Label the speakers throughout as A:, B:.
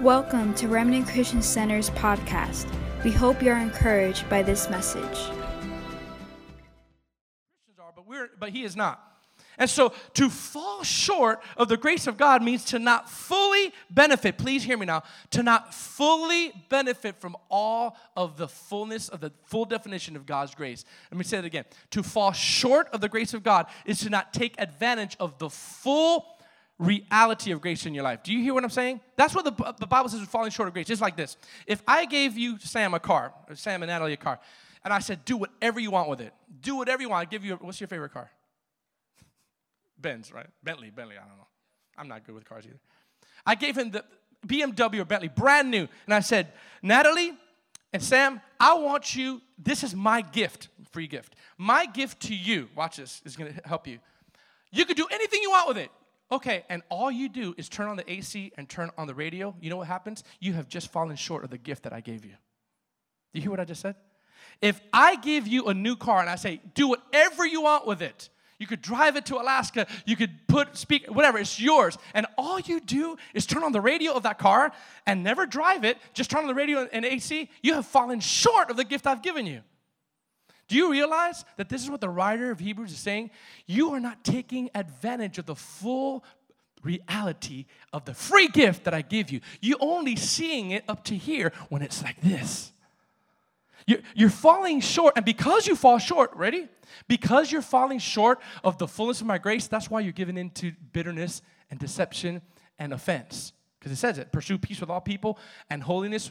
A: Welcome to Remnant Christian Center's podcast. We hope you're encouraged by this message.
B: Christians are, but we're but he is not. And so to fall short of the grace of God means to not fully benefit. Please hear me now. To not fully benefit from all of the fullness of the full definition of God's grace. Let me say that again. To fall short of the grace of God is to not take advantage of the full reality of grace in your life. Do you hear what I'm saying? That's what the, the Bible says is falling short of grace. It's like this. If I gave you, Sam, a car, or Sam and Natalie a car, and I said, do whatever you want with it. Do whatever you want. I give you, a, what's your favorite car? Benz, right? Bentley, Bentley, I don't know. I'm not good with cars either. I gave him the BMW or Bentley, brand new, and I said, Natalie and Sam, I want you, this is my gift, free gift. My gift to you, watch this, is gonna help you. You could do anything you want with it. Okay, and all you do is turn on the AC and turn on the radio. You know what happens? You have just fallen short of the gift that I gave you. Do you hear what I just said? If I give you a new car and I say, do whatever you want with it, you could drive it to Alaska, you could put speak whatever, it's yours. And all you do is turn on the radio of that car and never drive it, just turn on the radio and AC, you have fallen short of the gift I've given you. Do you realize that this is what the writer of Hebrews is saying? You are not taking advantage of the full reality of the free gift that I give you. You're only seeing it up to here when it's like this. You're falling short, and because you fall short, ready? Because you're falling short of the fullness of my grace, that's why you're giving into bitterness and deception and offense. Because it says it pursue peace with all people and holiness.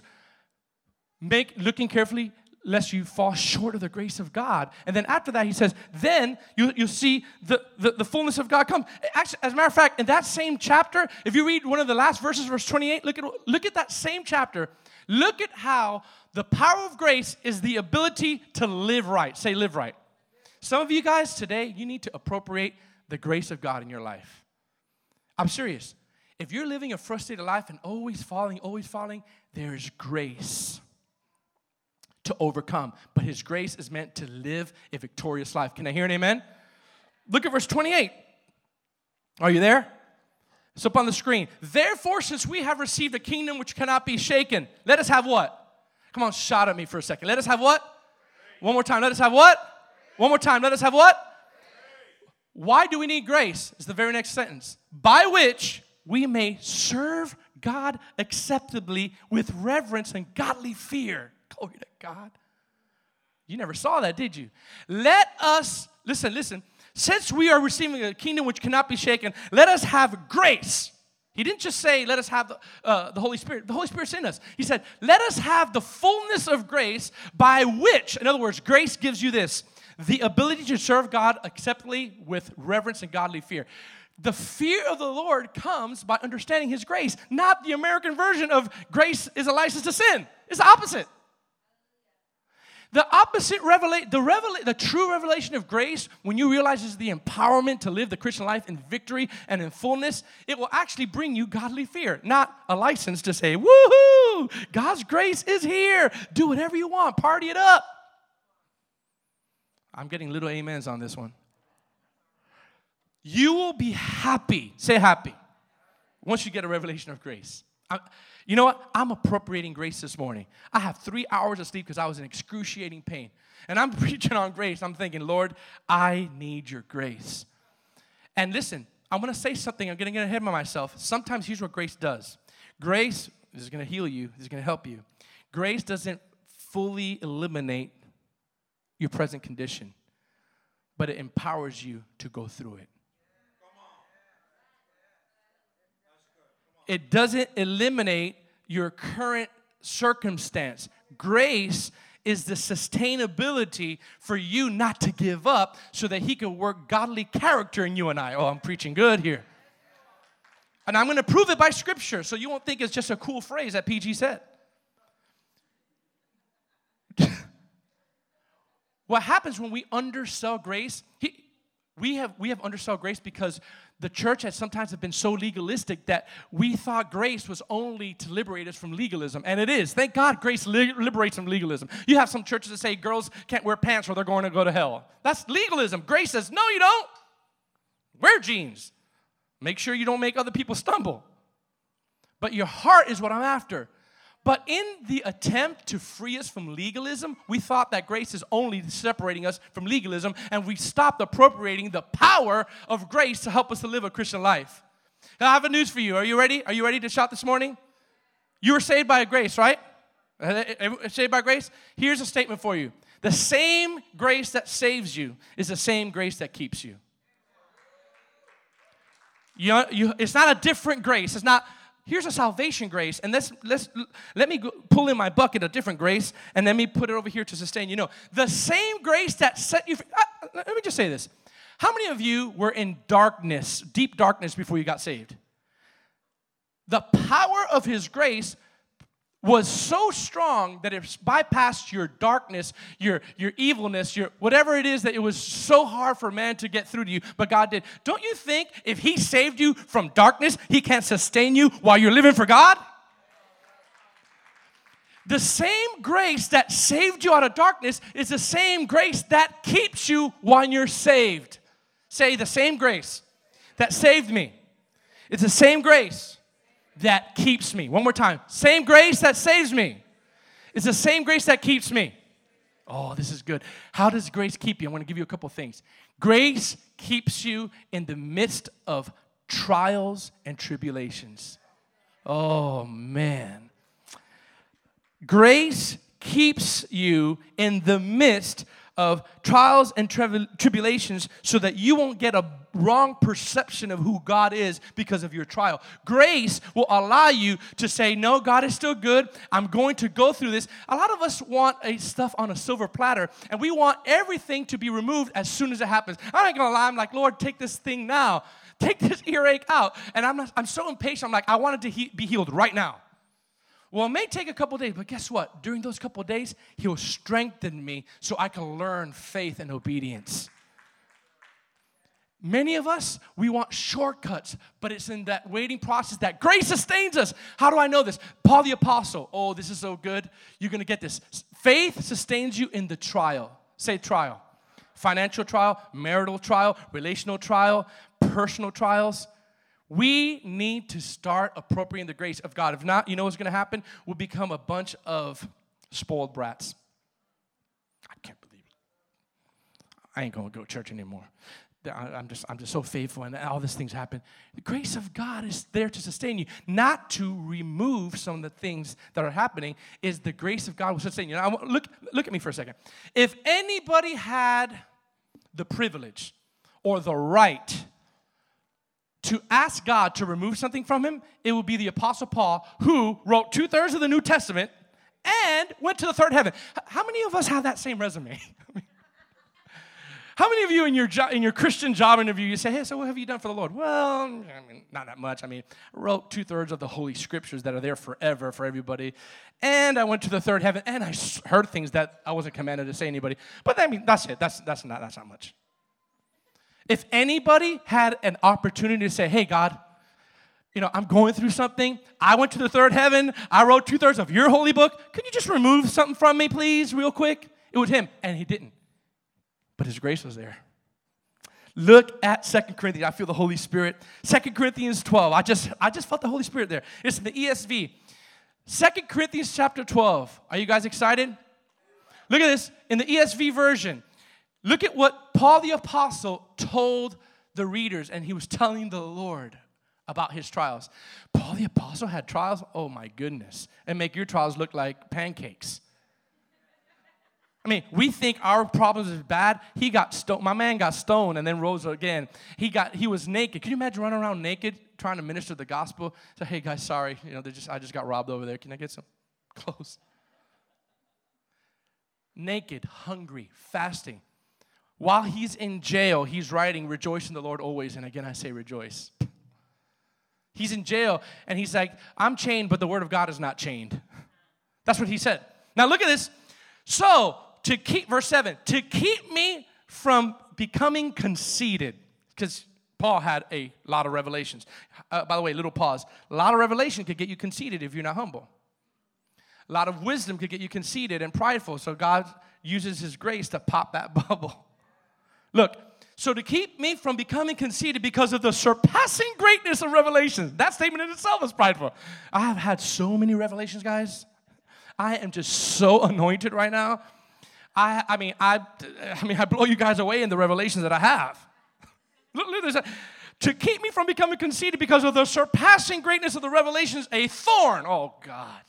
B: Make looking carefully lest you fall short of the grace of God. And then after that, he says, then you, you see the, the, the fullness of God come. Actually, as a matter of fact, in that same chapter, if you read one of the last verses, verse 28, look at, look at that same chapter. Look at how the power of grace is the ability to live right. Say, live right. Some of you guys today, you need to appropriate the grace of God in your life. I'm serious. If you're living a frustrated life and always falling, always falling, there's grace to overcome. But His grace is meant to live a victorious life. Can I hear an amen? Look at verse 28. Are you there? It's up on the screen. Therefore, since we have received a kingdom which cannot be shaken, let us have what? Come on, shout at me for a second. Let us have what? One more time. Let us have what? One more time. Let us have what? Why do we need grace? Is the very next sentence. By which we may serve God acceptably with reverence and godly fear. Glory to God. You never saw that, did you? Let us, listen, listen. Since we are receiving a kingdom which cannot be shaken, let us have grace. He didn't just say, let us have the, uh, the Holy Spirit. The Holy Spirit's in us. He said, let us have the fullness of grace by which, in other words, grace gives you this the ability to serve God acceptably with reverence and godly fear. The fear of the Lord comes by understanding His grace, not the American version of grace is a license to sin. It's the opposite. The opposite revelation, the, revela- the true revelation of grace, when you realize is the empowerment to live the Christian life in victory and in fullness, it will actually bring you godly fear, not a license to say, woohoo, God's grace is here. Do whatever you want, party it up. I'm getting little amens on this one. You will be happy, say happy, once you get a revelation of grace. I, you know what? I'm appropriating grace this morning. I have three hours of sleep because I was in excruciating pain. And I'm preaching on grace. I'm thinking, Lord, I need your grace. And listen, I'm going to say something. I'm going to get ahead of myself. Sometimes here's what grace does grace is going to heal you, is going to help you. Grace doesn't fully eliminate your present condition, but it empowers you to go through it. It doesn't eliminate your current circumstance. Grace is the sustainability for you not to give up so that He can work godly character in you and I. Oh, I'm preaching good here. And I'm going to prove it by scripture so you won't think it's just a cool phrase that PG said. what happens when we undersell grace? He, we have we have undersell grace because the church has sometimes been so legalistic that we thought grace was only to liberate us from legalism and it is. Thank god grace li- liberates from legalism. You have some churches that say girls can't wear pants or they're going to go to hell. That's legalism. Grace says no you don't. Wear jeans. Make sure you don't make other people stumble. But your heart is what I'm after. But in the attempt to free us from legalism, we thought that grace is only separating us from legalism, and we stopped appropriating the power of grace to help us to live a Christian life. I have a news for you. Are you ready? Are you ready to shout this morning? You were saved by grace, right? Uh, saved by grace? Here's a statement for you. The same grace that saves you is the same grace that keeps you. You, you, it's not a different grace. It's not, here's a salvation grace, and let's, let's, let me go, pull in my bucket a different grace, and let me put it over here to sustain you. know, the same grace that set you free. Uh, let me just say this. How many of you were in darkness, deep darkness, before you got saved? The power of His grace was so strong that it bypassed your darkness, your, your evilness, your whatever it is that it was so hard for man to get through to you, but God did. Don't you think if He saved you from darkness, He can't sustain you while you're living for God? The same grace that saved you out of darkness is the same grace that keeps you while you're saved. Say the same grace that saved me. It's the same grace that keeps me. One more time. Same grace that saves me. It's the same grace that keeps me. Oh, this is good. How does grace keep you? I want to give you a couple things. Grace keeps you in the midst of trials and tribulations. Oh, man. Grace keeps you in the midst of trials and tribulations so that you won't get a wrong perception of who God is because of your trial. Grace will allow you to say, No, God is still good. I'm going to go through this. A lot of us want a stuff on a silver platter, and we want everything to be removed as soon as it happens. I'm not gonna lie, I'm like, Lord, take this thing now. Take this earache out. And I'm, not, I'm so impatient. I'm like, I wanted to he- be healed right now. Well, it may take a couple days, but guess what? During those couple days, He'll strengthen me so I can learn faith and obedience. Many of us, we want shortcuts, but it's in that waiting process that grace sustains us. How do I know this? Paul the Apostle. Oh, this is so good. You're going to get this. Faith sustains you in the trial. Say trial. Financial trial, marital trial, relational trial, personal trials. We need to start appropriating the grace of God. If not, you know what's going to happen? We'll become a bunch of spoiled brats. I can't believe it. I ain't going to go to church anymore. I'm just, I'm just so faithful, and all these things happen. The grace of God is there to sustain you, not to remove some of the things that are happening. Is the grace of God will sustain you. Now, look, look at me for a second. If anybody had the privilege or the right to ask God to remove something from him, it would be the Apostle Paul, who wrote two thirds of the New Testament and went to the third heaven. How many of us have that same resume? How many of you in your job, in your Christian job interview, you say, "Hey, so what have you done for the Lord?" Well, I mean, not that much. I mean, I wrote two thirds of the Holy Scriptures that are there forever for everybody, and I went to the third heaven, and I heard things that I wasn't commanded to say anybody. But I mean, that's it. That's that's not that's not much. If anybody had an opportunity to say, hey, God, you know, I'm going through something. I went to the third heaven. I wrote two thirds of your holy book. Could you just remove something from me, please, real quick? It was him, and he didn't. But his grace was there. Look at Second Corinthians. I feel the Holy Spirit. Second Corinthians 12. I just, I just felt the Holy Spirit there. It's in the ESV. Second Corinthians chapter 12. Are you guys excited? Look at this. In the ESV version, Look at what Paul the Apostle told the readers, and he was telling the Lord about his trials. Paul the Apostle had trials, oh my goodness, and make your trials look like pancakes. I mean, we think our problems is bad. He got stoned. My man got stoned and then rose again. He got he was naked. Can you imagine running around naked trying to minister the gospel? Say, hey guys, sorry, you know, they just I just got robbed over there. Can I get some clothes? Naked, hungry, fasting. While he's in jail, he's writing, Rejoice in the Lord always. And again, I say rejoice. He's in jail and he's like, I'm chained, but the word of God is not chained. That's what he said. Now look at this. So, to keep, verse 7, to keep me from becoming conceited, because Paul had a lot of revelations. Uh, by the way, little pause. A lot of revelation could get you conceited if you're not humble. A lot of wisdom could get you conceited and prideful. So God uses his grace to pop that bubble. Look, So to keep me from becoming conceited because of the surpassing greatness of revelations, that statement in itself is prideful. I have had so many revelations, guys. I am just so anointed right now. I, I mean, I, I mean, I blow you guys away in the revelations that I have. Look, look, at this. to keep me from becoming conceited because of the surpassing greatness of the revelations, a thorn. Oh God.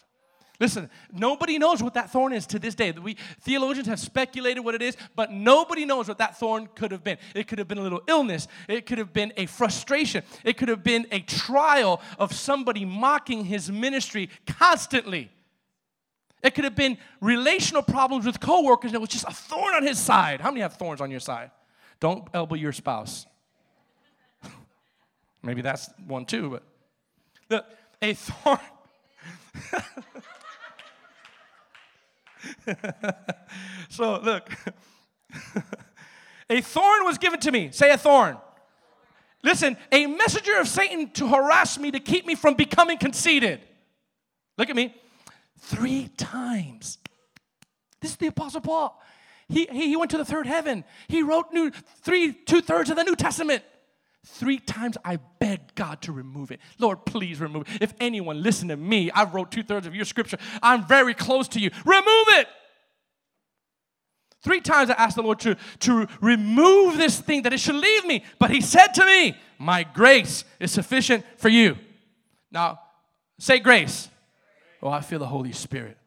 B: Listen, nobody knows what that thorn is to this day. We theologians have speculated what it is, but nobody knows what that thorn could have been. It could have been a little illness. It could have been a frustration. It could have been a trial of somebody mocking his ministry constantly. It could have been relational problems with coworkers. It was just a thorn on his side. How many have thorns on your side? Don't elbow your spouse. Maybe that's one too, but the, a thorn. so look, a thorn was given to me. Say a thorn. Listen, a messenger of Satan to harass me, to keep me from becoming conceited. Look at me. Three times. This is the Apostle Paul. He, he went to the third heaven. He wrote new, three, two thirds of the New Testament. Three times I begged God to remove it. Lord, please remove it. If anyone listen to me, I wrote two thirds of your scripture. I'm very close to you. Remove it. Three times I asked the Lord to, to remove this thing that it should leave me. But He said to me, My grace is sufficient for you. Now, say grace. Oh, I feel the Holy Spirit.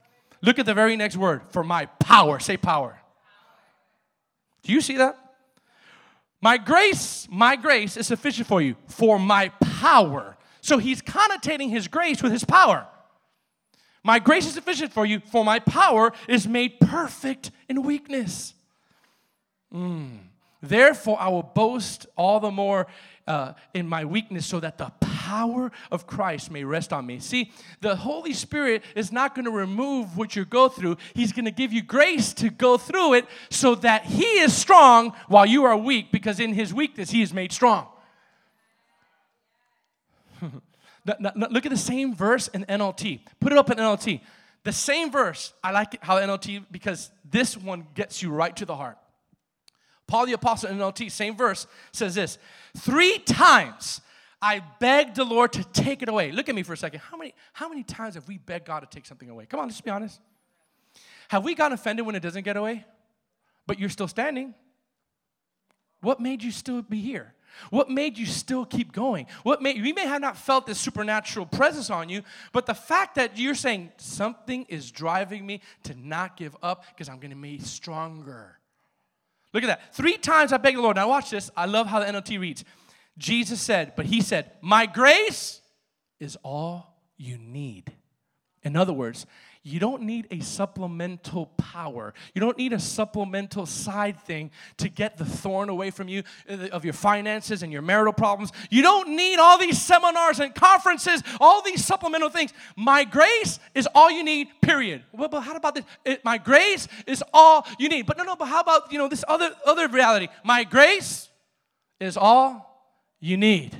B: Look at the very next word for my power. Say power. Do you see that? My grace, my grace is sufficient for you, for my power. So he's connotating his grace with his power. My grace is sufficient for you, for my power is made perfect in weakness. Mm. Therefore, I will boast all the more uh, in my weakness so that the power of Christ may rest on me. See, the Holy Spirit is not going to remove what you go through, He's going to give you grace to go through it so that He is strong while you are weak, because in His weakness, He is made strong. Look at the same verse in NLT. Put it up in NLT. The same verse. I like how NLT because this one gets you right to the heart. Paul the Apostle in NLT, same verse, says this Three times I begged the Lord to take it away. Look at me for a second. How many, how many times have we begged God to take something away? Come on, let's be honest. Have we gotten offended when it doesn't get away? But you're still standing. What made you still be here? What made you still keep going? What made you may have not felt this supernatural presence on you, but the fact that you're saying something is driving me to not give up because I'm going to be stronger. Look at that. Three times I begged the Lord. Now watch this. I love how the NLT reads. Jesus said, but he said, My grace is all you need. In other words, you don't need a supplemental power. You don't need a supplemental side thing to get the thorn away from you uh, of your finances and your marital problems. You don't need all these seminars and conferences, all these supplemental things. My grace is all you need, period. Well, but how about this? It, my grace is all you need. But no, no, but how about, you know, this other other reality? My grace is all you need.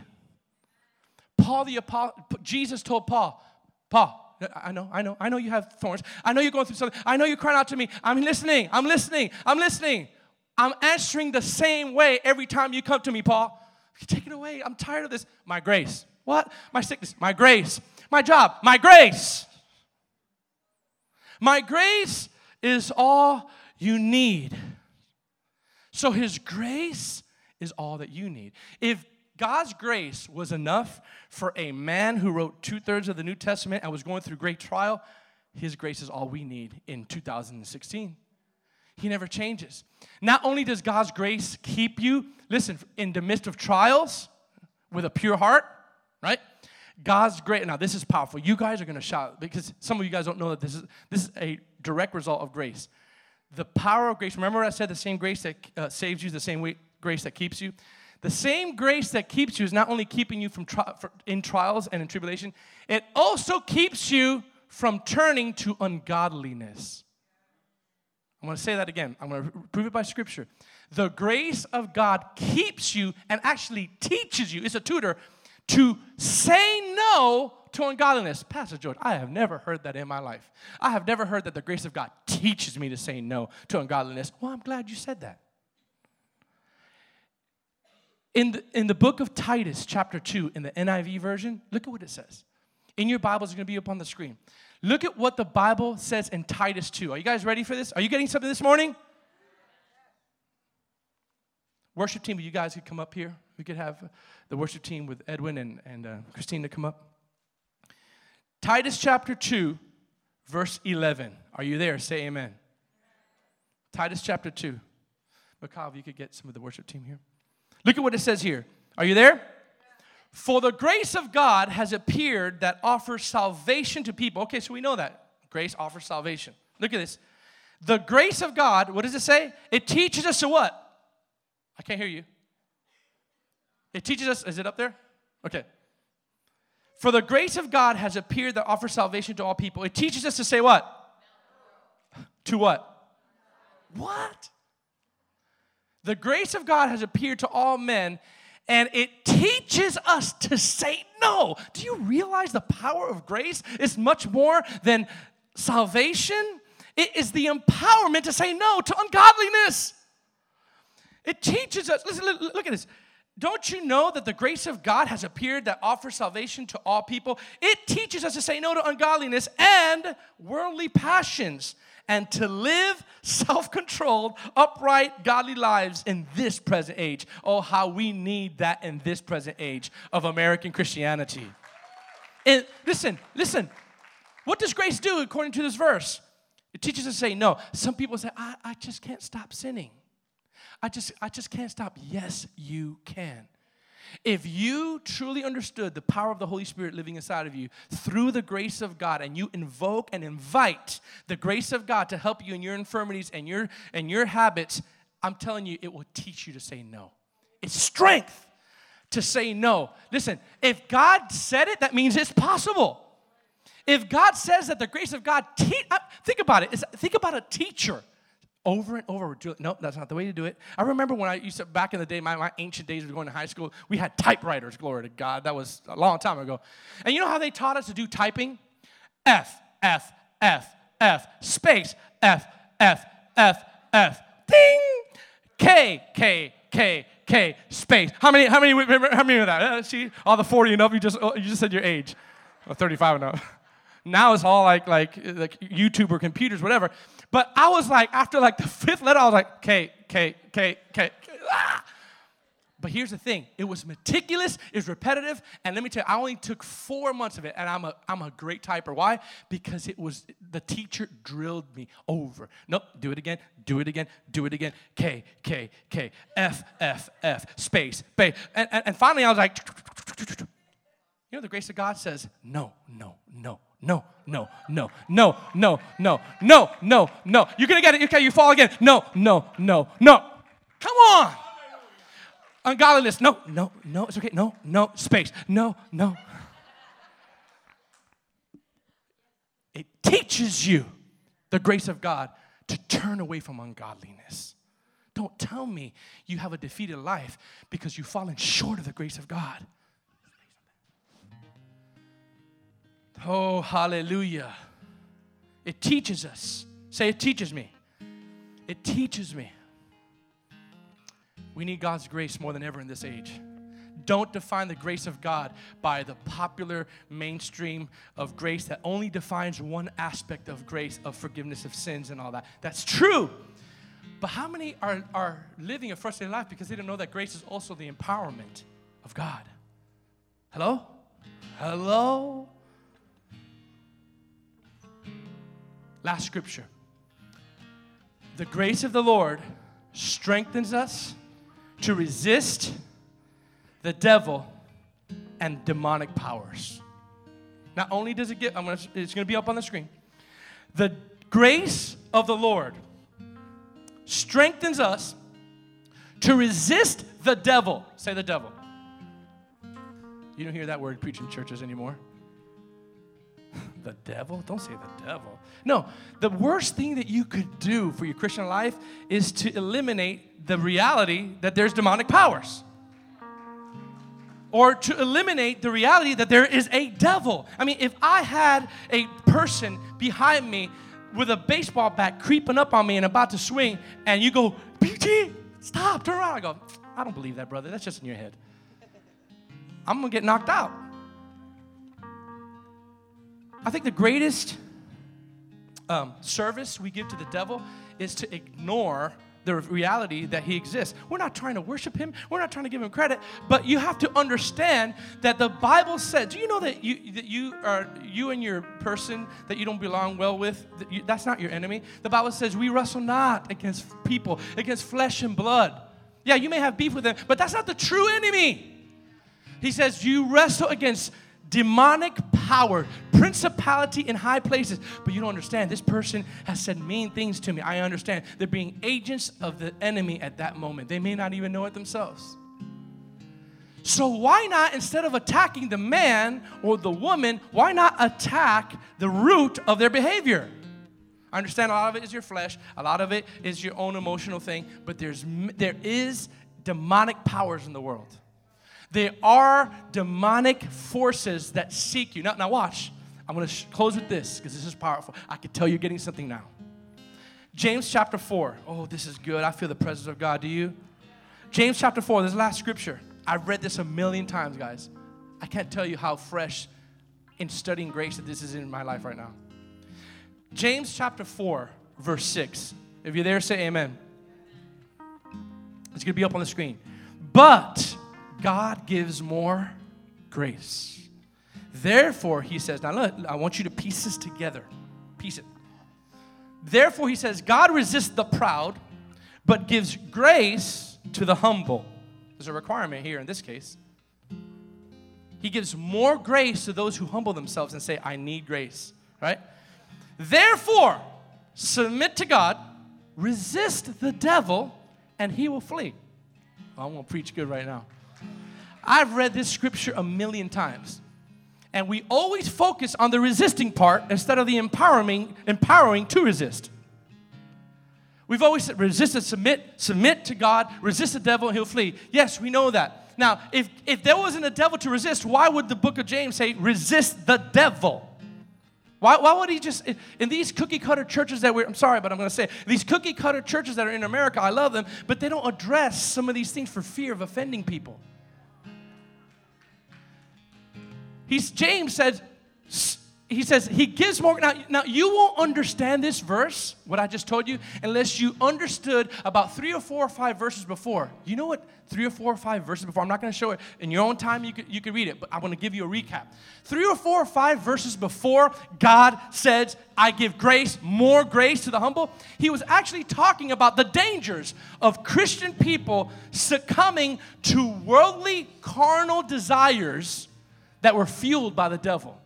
B: Paul the apostle, Jesus told Paul, Paul, I know, I know, I know you have thorns. I know you're going through something. I know you're crying out to me. I'm listening. I'm listening. I'm listening. I'm answering the same way every time you come to me, Paul. Take it away. I'm tired of this. My grace. What? My sickness. My grace. My job. My grace. My grace is all you need. So his grace is all that you need. If God's grace was enough for a man who wrote two thirds of the New Testament and was going through great trial. His grace is all we need in 2016. He never changes. Not only does God's grace keep you, listen, in the midst of trials with a pure heart, right? God's grace. Now, this is powerful. You guys are going to shout because some of you guys don't know that this is this is a direct result of grace. The power of grace. Remember, I said the same grace that uh, saves you, the same way, grace that keeps you. The same grace that keeps you is not only keeping you from tri- in trials and in tribulation, it also keeps you from turning to ungodliness. I'm going to say that again. I'm going to prove it by scripture. The grace of God keeps you and actually teaches you, it's a tutor, to say no to ungodliness. Pastor George, I have never heard that in my life. I have never heard that the grace of God teaches me to say no to ungodliness. Well, I'm glad you said that. In the, in the book of Titus, chapter 2, in the NIV version, look at what it says. In your Bibles, it's going to be up on the screen. Look at what the Bible says in Titus 2. Are you guys ready for this? Are you getting something this morning? Worship team, you guys could come up here. We could have the worship team with Edwin and, and uh, Christine to come up. Titus chapter 2, verse 11. Are you there? Say amen. Titus chapter 2. McCall, if you could get some of the worship team here. Look at what it says here. Are you there? For the grace of God has appeared that offers salvation to people. Okay, so we know that. Grace offers salvation. Look at this. The grace of God, what does it say? It teaches us to what? I can't hear you. It teaches us, is it up there? Okay. For the grace of God has appeared that offers salvation to all people. It teaches us to say what? To what? What? The grace of God has appeared to all men, and it teaches us to say no. Do you realize the power of grace is much more than salvation? It is the empowerment to say no to ungodliness. It teaches us, listen, look at this. Don't you know that the grace of God has appeared that offers salvation to all people? It teaches us to say no to ungodliness and worldly passions and to live self controlled, upright, godly lives in this present age. Oh, how we need that in this present age of American Christianity. And listen, listen. What does grace do according to this verse? It teaches us to say no. Some people say, I, I just can't stop sinning. I just, I just can't stop. Yes, you can. If you truly understood the power of the Holy Spirit living inside of you through the grace of God and you invoke and invite the grace of God to help you in your infirmities and your and your habits, I'm telling you it will teach you to say no. It's strength to say no. Listen, if God said it, that means it's possible. If God says that the grace of God, te- uh, think about it. It's, think about a teacher over and over. No, that's not the way to do it. I remember when I used to, back in the day, my, my ancient days of going to high school, we had typewriters, glory to God. That was a long time ago. And you know how they taught us to do typing? F, F, F, F, space, F, F, F, F, ding, K, K, K, K, space. How many, how many, how many of that? Uh, see, all the 40 and up, you just, oh, you just said your age. Or 35 and up. Now it's all like, like, like YouTube or computers, whatever. But I was like, after like the fifth letter, I was like, K, K, K, K. Ah! But here's the thing it was meticulous, it was repetitive, and let me tell you, I only took four months of it, and I'm a, I'm a great typer. Why? Because it was the teacher drilled me over. Nope, do it again, do it again, do it again. K, K, K, F, F, F, space, space. And, and, and finally, I was like, you know, the grace of God says, no, no, no, no, no, no, no, no, no, no, no, no. You're gonna get it. Okay, you fall again. No, no, no, no. Come on. Ungodliness. No, no, no. It's okay. No, no. Space. No, no. It teaches you the grace of God to turn away from ungodliness. Don't tell me you have a defeated life because you've fallen short of the grace of God. Oh, hallelujah. It teaches us. Say, it teaches me. It teaches me. We need God's grace more than ever in this age. Don't define the grace of God by the popular mainstream of grace that only defines one aspect of grace, of forgiveness of sins and all that. That's true. But how many are, are living a frustrated life because they don't know that grace is also the empowerment of God? Hello? Hello? Last scripture. The grace of the Lord strengthens us to resist the devil and demonic powers. Not only does it get, I'm gonna, it's going to be up on the screen. The grace of the Lord strengthens us to resist the devil. Say the devil. You don't hear that word preaching in churches anymore the devil? Don't say the devil. No, the worst thing that you could do for your Christian life is to eliminate the reality that there's demonic powers. Or to eliminate the reality that there is a devil. I mean, if I had a person behind me with a baseball bat creeping up on me and about to swing, and you go, PG, stop, turn around. I go, I don't believe that, brother. That's just in your head. I'm to get knocked out. I think the greatest um, service we give to the devil is to ignore the reality that he exists. We're not trying to worship him. We're not trying to give him credit, but you have to understand that the Bible said, do you know that you that you are you and your person that you don't belong well with, that you, that's not your enemy. The Bible says we wrestle not against people, against flesh and blood. Yeah, you may have beef with them, but that's not the true enemy. He says you wrestle against demonic power, principality in high places. But you don't understand. This person has said mean things to me. I understand. They're being agents of the enemy at that moment. They may not even know it themselves. So, why not, instead of attacking the man or the woman, why not attack the root of their behavior? I understand a lot of it is your flesh, a lot of it is your own emotional thing, but there's, there is demonic powers in the world. There are demonic forces that seek you. Now, now watch. I'm going to sh- close with this because this is powerful. I can tell you're getting something now. James chapter 4. Oh, this is good. I feel the presence of God. Do you? James chapter 4, this last scripture. I've read this a million times, guys. I can't tell you how fresh in studying grace that this is in my life right now. James chapter 4, verse 6. If you're there, say amen. It's going to be up on the screen. But God gives more grace. Therefore, he says, now look, I want you to piece this together. Piece it. Therefore, he says, God resists the proud, but gives grace to the humble. There's a requirement here in this case. He gives more grace to those who humble themselves and say, I need grace, right? Therefore, submit to God, resist the devil, and he will flee. I'm going to preach good right now. I've read this scripture a million times. And we always focus on the resisting part instead of the empowering, empowering to resist. We've always said resist and submit, submit to God, resist the devil, and he'll flee. Yes, we know that. Now, if, if there wasn't a devil to resist, why would the book of James say resist the devil? Why, why would he just, in these cookie cutter churches that we're, I'm sorry, but I'm going to say, these cookie cutter churches that are in America, I love them, but they don't address some of these things for fear of offending people. He's, James says, he says he gives more. Now, now, you won't understand this verse, what I just told you, unless you understood about three or four or five verses before. You know what? Three or four or five verses before. I'm not going to show it in your own time. You could, you could read it, but I want to give you a recap. Three or four or five verses before, God says, "I give grace, more grace to the humble." He was actually talking about the dangers of Christian people succumbing to worldly, carnal desires that were fueled by the devil.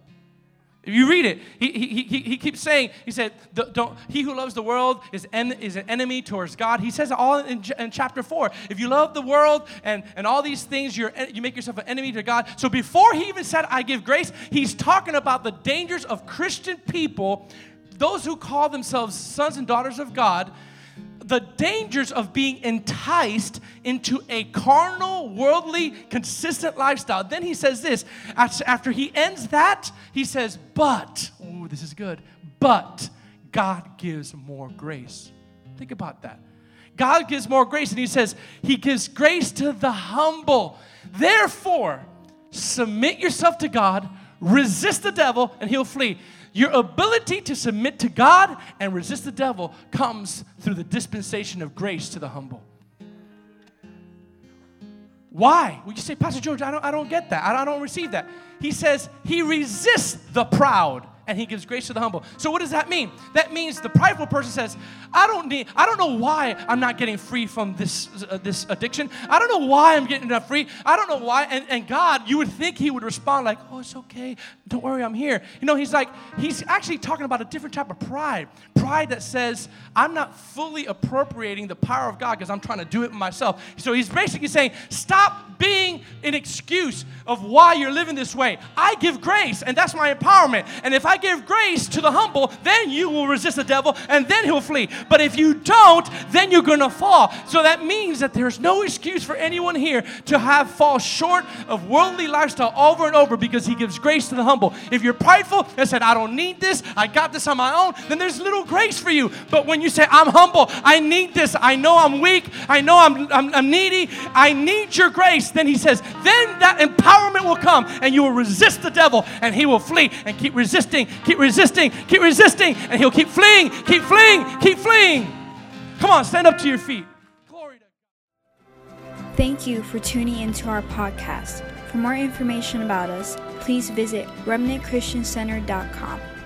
B: If you read it, he, he, he, he keeps saying, he said, don't, he who loves the world is, en, is an enemy towards God. He says it all in, in chapter 4. If you love the world and, and all these things, you're, you make yourself an enemy to God. So before he even said, I give grace, he's talking about the dangers of Christian people, those who call themselves sons and daughters of God, the dangers of being enticed into a carnal, worldly, consistent lifestyle. Then he says this after he ends that, he says, But, oh, this is good, but God gives more grace. Think about that. God gives more grace, and he says, He gives grace to the humble. Therefore, submit yourself to God, resist the devil, and he'll flee. Your ability to submit to God and resist the devil comes through the dispensation of grace to the humble. Why? Well, you say, Pastor George, I don't, I don't get that. I don't, I don't receive that. He says he resists the proud and he gives grace to the humble. So what does that mean? That means the prideful person says, I don't need, I don't know why I'm not getting free from this, uh, this addiction. I don't know why I'm getting enough free. I don't know why. And, and God, you would think he would respond like, oh, it's okay. Don't worry, I'm here. You know, he's like, he's actually talking about a different type of pride. Pride that says, I'm not fully appropriating the power of God because I'm trying to do it myself. So he's basically saying, stop being an excuse of why you're living this way. I give grace, and that's my empowerment. And if I I give grace to the humble, then you will resist the devil and then he'll flee. But if you don't, then you're going to fall. So that means that there's no excuse for anyone here to have fall short of worldly lifestyle over and over because he gives grace to the humble. If you're prideful and said, I don't need this, I got this on my own, then there's little grace for you. But when you say, I'm humble, I need this, I know I'm weak, I know I'm, I'm, I'm needy, I need your grace, then he says, then that empowerment will come and you will resist the devil and he will flee and keep keep resisting, keep resisting, and he'll keep fleeing, keep fleeing, keep fleeing. Come on, stand up to your feet. Glory to God.
A: Thank you for tuning into our podcast. For more information about us, please visit remnantchristiancenter.com.